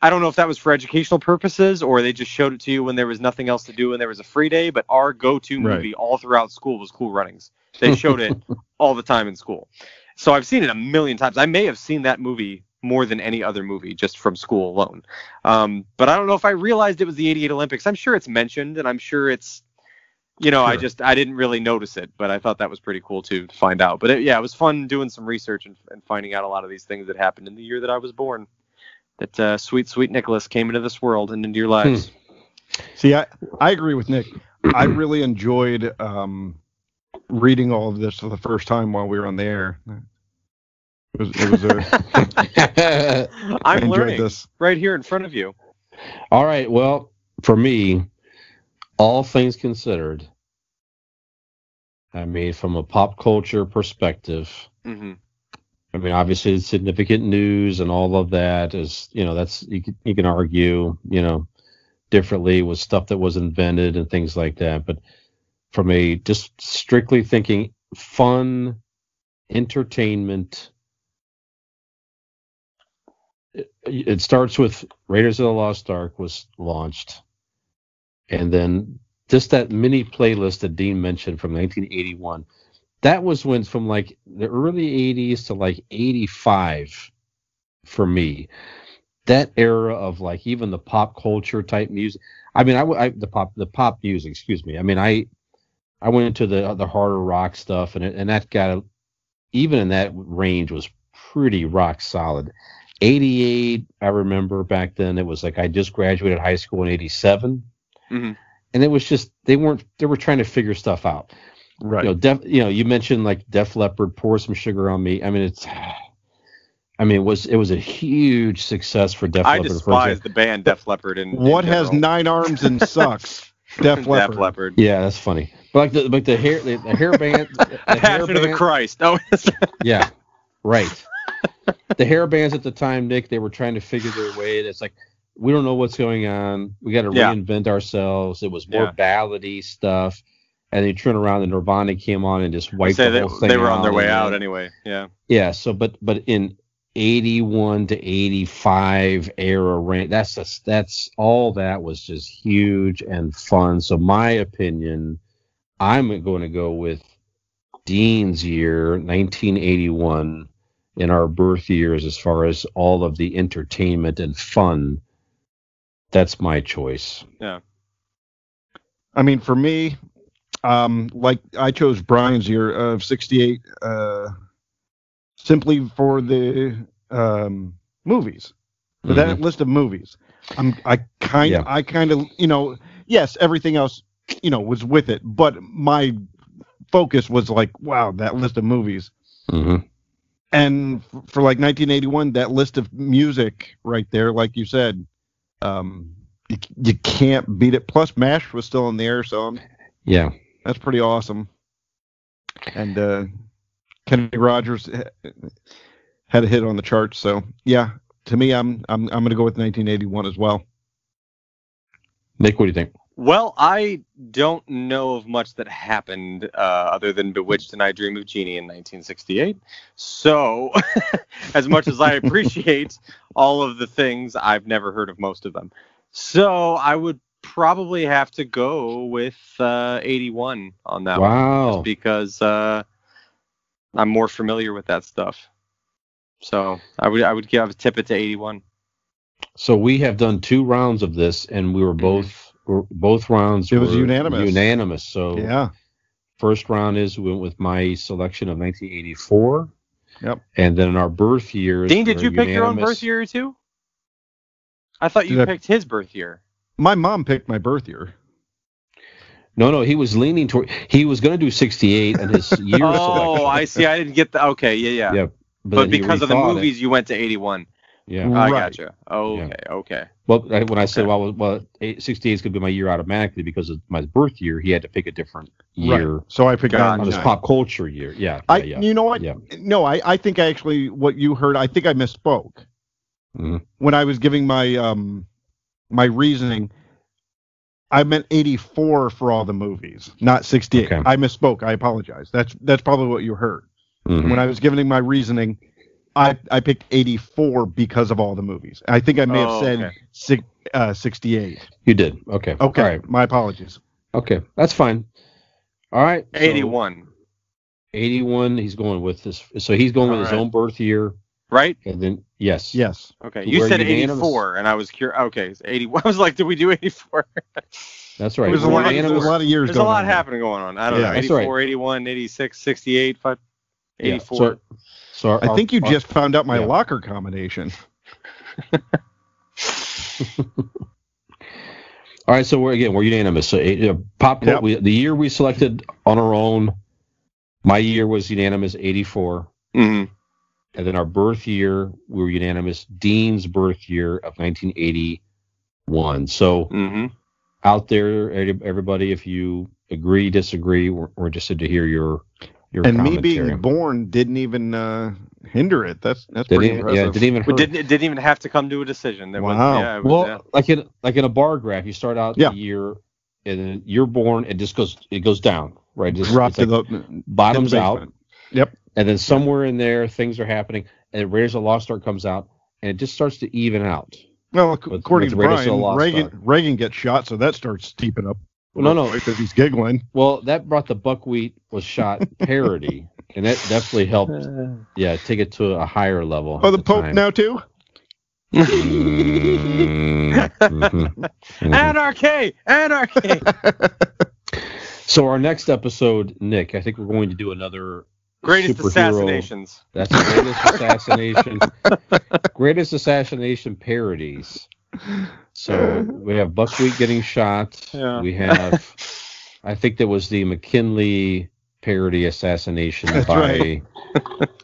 I don't know if that was for educational purposes or they just showed it to you when there was nothing else to do and there was a free day. But our go-to Right. movie all throughout school was Cool Runnings. They showed it all the time in school. So I've seen it a million times. I may have seen that movie more than any other movie just from school alone. Um, but I don't know if I realized it was the 88 Olympics. I'm sure it's mentioned and I'm sure it's, you know, I just, I didn't really notice it, but I thought that was pretty cool too to find out. But it, yeah, it was fun doing some research and, and finding out a lot of these things that happened in the year that I was born. That uh, sweet, sweet Nicholas came into this world and into your lives. See, I, I agree with Nick. I really enjoyed um, reading all of this for the first time while we were on the air. It was, it was a, I I'm enjoyed learning this. right here in front of you. All right. Well, for me, all things considered, I mean, from a pop culture perspective, hmm I mean, obviously, it's significant news and all of that is, you know, that's you can, you can argue, you know, differently with stuff that was invented and things like that. But from a just strictly thinking fun, entertainment, it, it starts with Raiders of the Lost Ark was launched, and then just that mini playlist that Dean mentioned from 1981 that was when from like the early 80s to like 85 for me that era of like even the pop culture type music i mean i, I- the pop the pop music excuse me i mean i i went into the the harder rock stuff and it, and that got a, even in that range was pretty rock solid. 88 i remember back then it was like i just graduated high school in 87 Mhm. and it was just they weren't they were trying to figure stuff out Right. you know, Def, you know, you mentioned like Def Leppard, pour some sugar on me. I mean, it's, I mean, it was it was a huge success for Def I Leppard. despise the band Def Leppard and What has nine arms and sucks? Def Leppard. Def Leppard. Yeah, that's funny. But like the like the hair the, the hair band, the hair Passion of the Christ. Oh, Yeah, right. the hair bands at the time, Nick, they were trying to figure their way. It's like we don't know what's going on. We got to Yeah. reinvent ourselves. It was more Yeah. ballady stuff, and they turn around and Nirvana came on and just wiped say the they, whole thing they were on their way out then- anyway. Yeah. Yeah. So, but but in 81 to 85 era range, that's just, that's all that was just huge and fun. So, my opinion, I'm going to go with Dean's year, 1981, in our birth years, as far as all of the entertainment and fun. That's my choice. Yeah. I mean, for me, um, like I chose Brian's year of '68 uh, simply for the um, movies. For that list of movies, I'm I kind Yeah. I kind of you know yes everything else you know was with it, but my focus was like wow that list of movies. hmm and f- for like 1981 that list of music right there like you said um you, you can't beat it plus M*A*S*H was still in the air so um, Yeah. That's pretty awesome and uh kenny rogers had a hit on the charts so yeah to me i'm i'm i'm gonna go with 1981 as well Nick, what do you think? Well, I don't know of much that happened uh, other than Bewitched and I Dream of Jeannie in 1968. So, as much as I appreciate all of the things, I've never heard of most of them. So, I would probably have to go with uh, 81 on that one Wow. just because uh, I'm more familiar with that stuff. So, I would I would give a tip it to 81. So we have done two rounds of this, and we were both were, both rounds. It was were unanimous. Unanimous. So yeah first round is we went with my selection of 1984. Yep. And then in our birth years. Dean, did were you pick your own birth year too? I thought you Did I- picked his birth year. My mom picked my birth year No, no, he was leaning toward. He was going to do 68 and his year Oh, selection. I see. I didn't get the. Okay, yeah, yeah. Yeah, But, then he because of the rethought it. movies, you went to 81. Yeah. Right. I gotcha. Okay, okay. Well, when I said, Okay. well, well, eight- 68 is going to be my year automatically because of my birth year, he had to pick a different year right so i picked Gotcha. on his pop culture year. Yeah. I, yeah, yeah. you know what? Yeah. No, I, I think I actually what you heard. I think I misspoke Mhm. when I was giving my um my reasoning. I meant 84 for all the movies, not 68. Okay. I misspoke. I apologize. That's that's probably what you heard Mhm. when I was giving my reasoning. I I picked 84 because of all the movies. I think I may have Oh, said okay. six, uh, 68. You did. Okay. Okay, All right. my apologies. Okay. That's fine. All right. so 81, 81. He's going with this. So he's going with All his right. own birth year. Right? And then, yes. Yes. Okay. You we're said unanimous? 84, and I was curious. Okay, it's 81. I was like, did we do 84? That's right. There's a lot. There's a lot of years. There's a going lot on there. happening going on. I don't Yeah, know. 84, right. 81, 86, 68, five- Yeah, 84. So, so our, I think you our- just found out my yeah. locker combination. All right. So we're again we're unanimous. So uh, pop Yep. we, the year we selected on our own. My year was unanimous, 84. Mhm. And then our birth year, we were unanimous. Dean's birth year of 1981. So Mhm. out there, everybody, if you agree, disagree, we're, we're interested to hear your your and me being born didn't even uh, hinder it. That's that's didn't pretty even, impressive. yeah, didn't even We hurt. didn't. It didn't even have to come to a decision. There was, Wow. yeah, was, well, yeah. like in like in a bar graph, you start out Yeah. the year, and then you're born, it just goes it goes down, right? Just, Drop it's to like the bottoms the out. Yep. And then somewhere in there things are happening, and Raiders of the Lost Ark comes out, and it just starts to even out. Well, ac- With- according with to Raiders Brian, Lost Reagan Ark. Reagan gets shot, so that starts steeping up. Well, no, no. because he's giggling. Well, that brought the buckwheat was shot parody, and that definitely helped. Yeah, take it to a higher level. Oh, at the Pope time. now too. Mhm, mhm, mhm. Anarchy! Anarchy! So our next episode, Nick, I think we're going to do another Greatest superhero- assassinations. That's the greatest assassination, greatest assassination parodies. So we have Buckwheat getting shot. Yeah. We have, I think there was the McKinley parody assassination That's by right.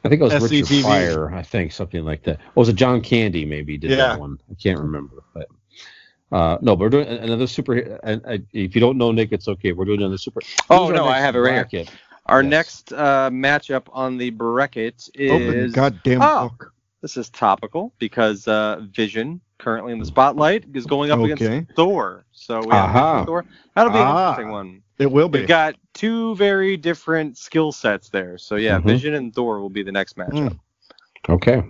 I think it was Richard SCTV. Pryor. I think something like that. Or was it John Candy? Maybe did Yeah. that one. I can't remember, but. Uh, no, but we're doing another super. And uh, if you don't know Nick, it's okay. We're doing another super. Oh, no, I have it right here. Bracket? Our Yes. next uh, matchup on the bracket is. Open the is goddamn Oh. book. this is topical because uh, Vision currently in the spotlight is going up Okay. against Thor. So we have Aha. Vision, Thor. That'll be an Ah. interesting one. It will be. We've got two very different skill sets there. So yeah, Mhm. Vision and Thor will be the next matchup. Mm. Okay.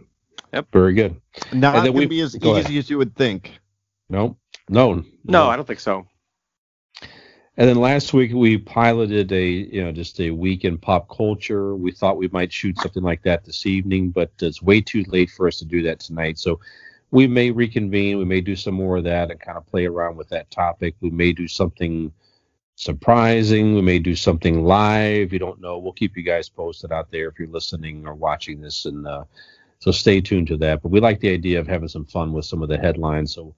Yep. Very good. Not and going to be as go ahead. easy as you would think. No, no, No, I don't think so. And then last week we piloted a, you know, just a week in pop culture. We thought we might shoot something like that this evening, but it's way too late for us to do that tonight. So we may reconvene. We may do some more of that and kind of play around with that topic. We may do something surprising. We may do something live. You don't know. We'll keep you guys posted out there if you're listening or watching this. And uh, so stay tuned to that. But we like the idea of having some fun with some of the headlines. So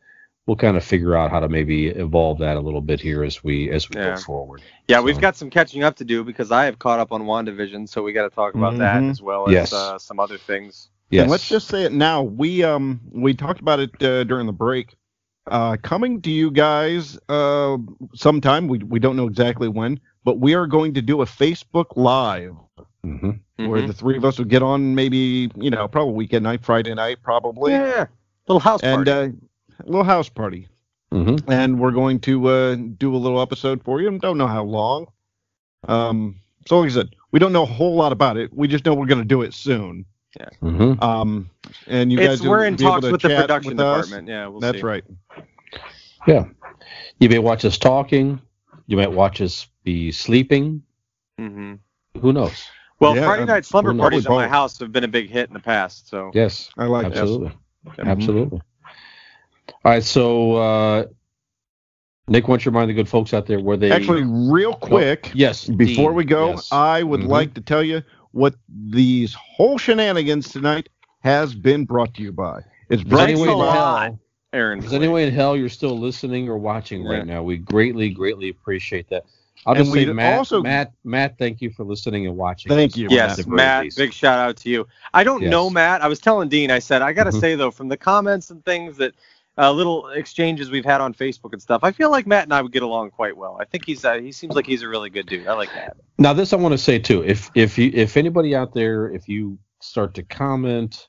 we'll kind of figure out how to maybe evolve that a little bit here as we as we Yeah. go forward. Yeah, we've got some catching up to do because I have caught up on WandaVision, so we got to talk about that Mhm. as well as Yes. uh, some other things. Yes. And let's just say it now. We um we talked about it uh, during the break. Uh, coming to you guys uh, sometime. We we don't know exactly when, but we are going to do a Facebook Live mm-hmm. where Mhm. the three of us would get on. Maybe you know, probably weekend night, Friday night, probably, yeah, little house and party. uh, a little house party. hmm And we're going to uh, do a little episode for you. Don't know how long. Um, so like I said, we don't know a whole lot about it. We just know we're going to do it soon. hmm Um, and you it's guys, we're in talks with the production with department. Yeah, we'll That's see. right. Yeah. You may watch us talking. You might watch us be sleeping. hmm Who knows? Well, Yeah, Friday um, night slumber parties at my house have been a big hit in the past. So Yes. I like that. Absolutely. Yep. Absolutely. All right. So, uh, Nick, why don't you remind the good folks out there where they Actually, real quick, Yes. before Dean, we go, yes. I would Mhm. like to tell you what these whole shenanigans tonight has been brought to you by. It's Is brought to you in by hell? Aaron, Is anyone in hell you're still listening or watching Yeah. right now? We greatly, greatly appreciate that. I'll And just say, Matt, also- Matt, Matt, thank you for listening and watching. Thank you. Yes, the Matt. least. Big shout out to you. I don't Yes. know Matt. I was telling Dean. I said I got to Mhm. say though, from the comments and things that uh, little exchanges we've had on Facebook and stuff, I feel like Matt and I would get along quite well. I think he's uh, he seems like he's a really good dude. I like that. Now, this I want to say too. If if you if anybody out there, if you start to comment,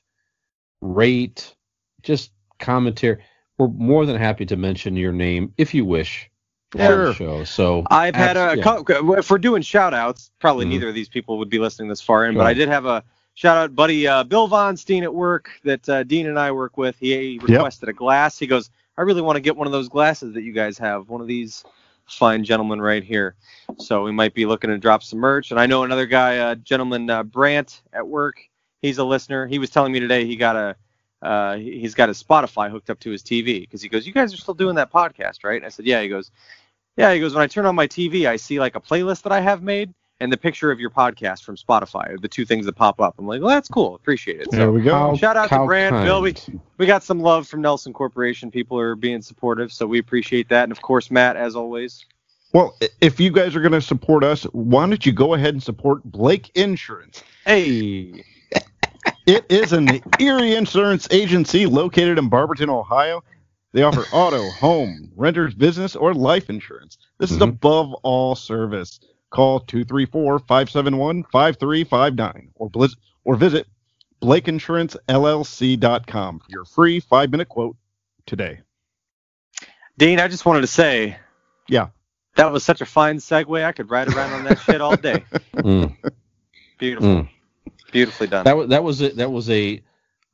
rate, just commentary, we're more than happy to mention your name if you wish on Sure. show. So I've had a abs- if we're doing shout outs, probably Mhm. neither of these people would be listening this far in, but I did have a shout out buddy uh, Bill Von Steen at work that uh, Dean and I work with. He requested a glass. He goes, I really want to get one of those glasses that you guys have, one of these fine gentlemen right here. So we might be looking to drop some merch. And I know another guy, uh, gentleman uh, Brant at work. He's a listener. He was telling me today he got a uh, he- he's got his Spotify hooked up to his TV because he goes, "You guys are still doing that podcast, right?" I said, "Yeah." He goes, "Yeah." He goes, "When I turn on my TV, I see like a playlist that I have made and the picture of your podcast from Spotify, are the two things that pop up." I'm like, "Well, that's cool. Appreciate it." There we go. How- shout out to Brand, kind. Bill. We, we got some love from Nelson Corporation. People are being supportive, so we appreciate that. And of course, Matt, as always. Well, if you guys are going to support us, why don't you go ahead and support Blake Insurance? Hey, It is an Erie insurance agency located in Barberton, Ohio. They offer auto, home, renter's business, or life insurance. This is Mhm. above all service. Call 234-571-5359 or blizz- or visit blakeinsurancellc.com for your free 5-minute quote today. Dean, I just wanted to say, Yeah. that was such a fine segue. I could ride around on that shit all day. Mm, Beautiful, mm. beautifully done. That was that was a, that was a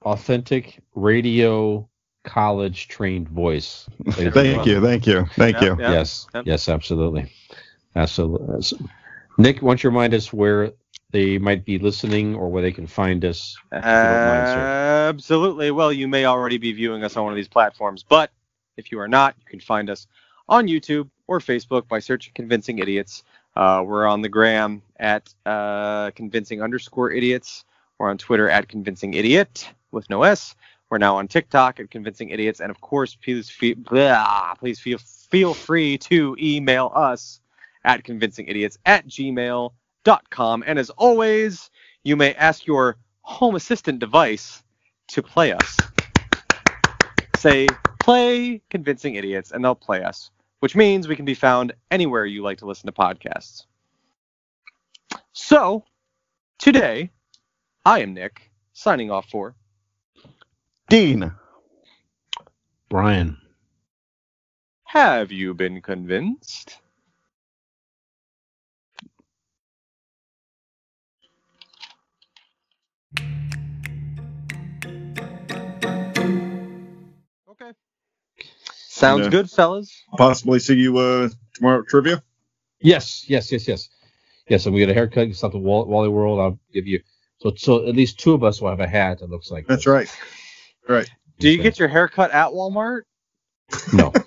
authentic radio college trained voice. Thank you, thank you, thank Yeah, you. yeah. yes, Yep. yes, absolutely, absolutely. So, Nick, why don't you remind us where they might be listening or where they can find us? Absolutely. Well, you may already be viewing us on one of these platforms, but if you are not, you can find us on YouTube or Facebook by searching Convincing Idiots. Uh, we're on the gram at uh, convincing underscore idiots. We're on Twitter at convincing idiot with no S. We're now on TikTok at convincing idiots, and of course, please blah, please feel feel free to email us at convincingidiots at gmail.com. And as always, you may ask your home assistant device to play us. Say, play Convincing Idiots, and they'll play us, which means we can be found anywhere you like to listen to podcasts. So, today, I am Nick, signing off for Dean. Brian. Have you been convinced? Okay. Sounds Yeah. good, fellas. Possibly see you uh, tomorrow at trivia. Yes, yes, yes, yes. Yes, and we get a haircut, it's not the Wall- Wally World. I'll give you so so at least two of us will have a hat that looks like That's this. right. Right. Do you get your haircut at Walmart? No.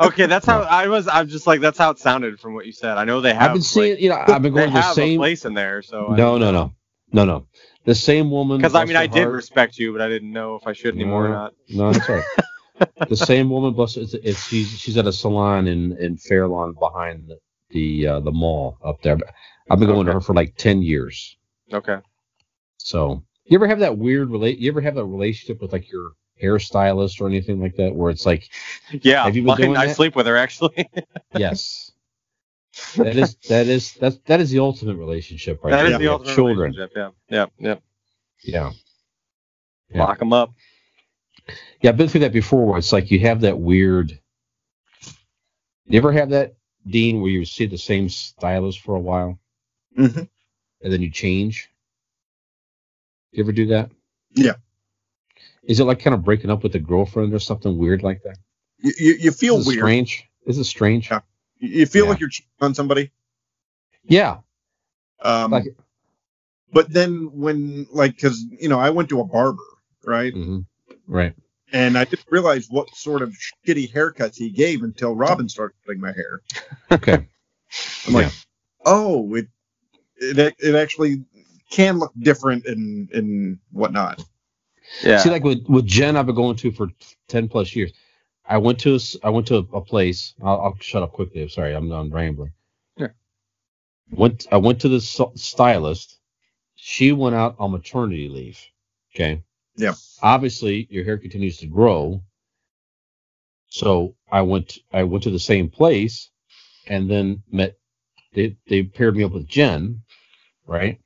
Okay, that's how I was. I'm just like that's how it sounded from what you said. I know they have. I've been seeing like, you know, I've been going to the same place in there, so No, no, no. No, no. The same woman Because I mean, I did heart- respect you, but I didn't know if I should anymore or not. No, that's all right. the same woman, bless her, it's, it's, she's she's at a salon in in Fairlawn behind the the, uh, the mall up there. I've been going to her for like ten years. Okay. So you ever have that weird relate? You ever have that relationship with like your hairstylist or anything like that, where it's like, Yeah, Have you been mine, doing I that? sleep with her actually. yes, that is that is that's that is the ultimate relationship, right? that is there. the You ultimate children. relationship. Yeah, yeah, yeah. Yeah. Yeah. Lock them up. Yeah, I've been through that before where it's like you have that weird. You ever have that, Dean, where you see the same stylist for a while hmm and then you change? You ever do that? Yeah. Is it like kind of breaking up with a girlfriend or something weird like that? You, you, you feel Is it weird. strange? Is it strange? Yeah. You you feel Yeah. like you're cheating on somebody. Yeah. Um, Like, but then when, like, because, you know, I went to a barber, right? hmm Right. And I didn't realize what sort of shitty haircuts he gave until Robin started cutting my hair. Okay. I'm like, Yeah. oh, it, it it actually can look different and and whatnot. Yeah. See, like with, with Jen, I've been going to for ten plus years. I went to I went to a, place. I'll, I'll shut up quickly. I'm sorry. I'm done rambling. Sure. Went I went to the stylist. She went out on maternity leave. Okay. Yeah. Obviously, your hair continues to grow. So I went I went to the same place, and then met. They they paired me up with Jen, right?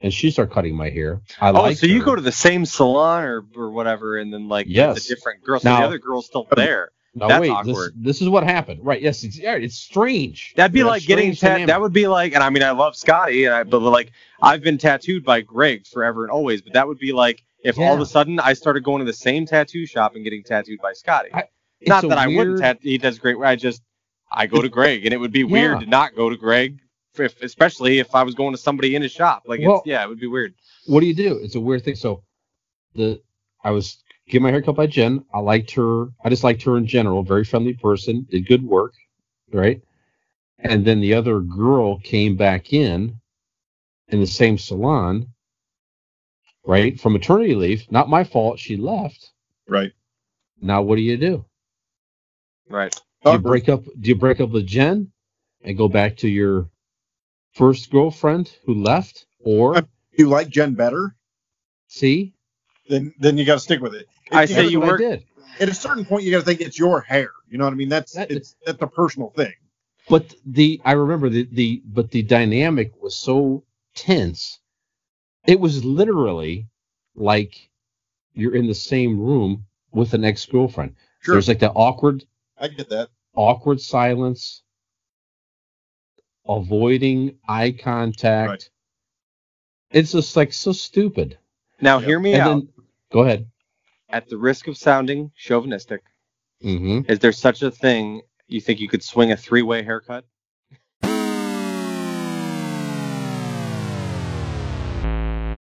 And she started cutting my hair. I oh, so you her. go to the same salon or, or whatever, and then like Yes. a different girl. So Now- the other girl's still there. Now That's wait, awkward. this this is what happened. Right? Yes, it's yeah, it's strange. That'd be Yeah, like getting dynamic. that would be like, and I mean, I love Scotty, and I, but like I've been tattooed by Greg forever and always. But that would be like if all of a sudden I started going to the same tattoo shop and getting tattooed by Scotty. I- not that I wouldn't tattoo. He does great. I just I go to Greg, and it would be weird to not go to Greg, if, especially if I was going to somebody in his shop. Like, Well- it's, yeah, it would be weird. What do you do? It's a weird thing. So the I was getting my hair cut by Jen. I liked her. I just liked her in general. Very friendly person. Did good work. Right. And then the other girl came back in in the same salon. Right from maternity leave. Not my fault. She left. Right. Now what do you do? Right. Do you break up? Do you break up with Jen and go back to your first girlfriend who left, or Uh, You like Jen better, see? then then you got to stick with it. I say you what work- did. at a certain point you got to think it's your hair. You know what I mean? That's That- it's that's a personal thing. But the I remember the the but the dynamic was so tense. It was literally like you're in the same room with an ex girlfriend. Sure, There's like that awkward I get that. awkward silence, avoiding eye contact. Right. It's just like so stupid. Now, Yeah. hear me and out. then go ahead. At the risk of sounding chauvinistic, Mm-hmm. is there such a thing? You think you could swing a three-way haircut?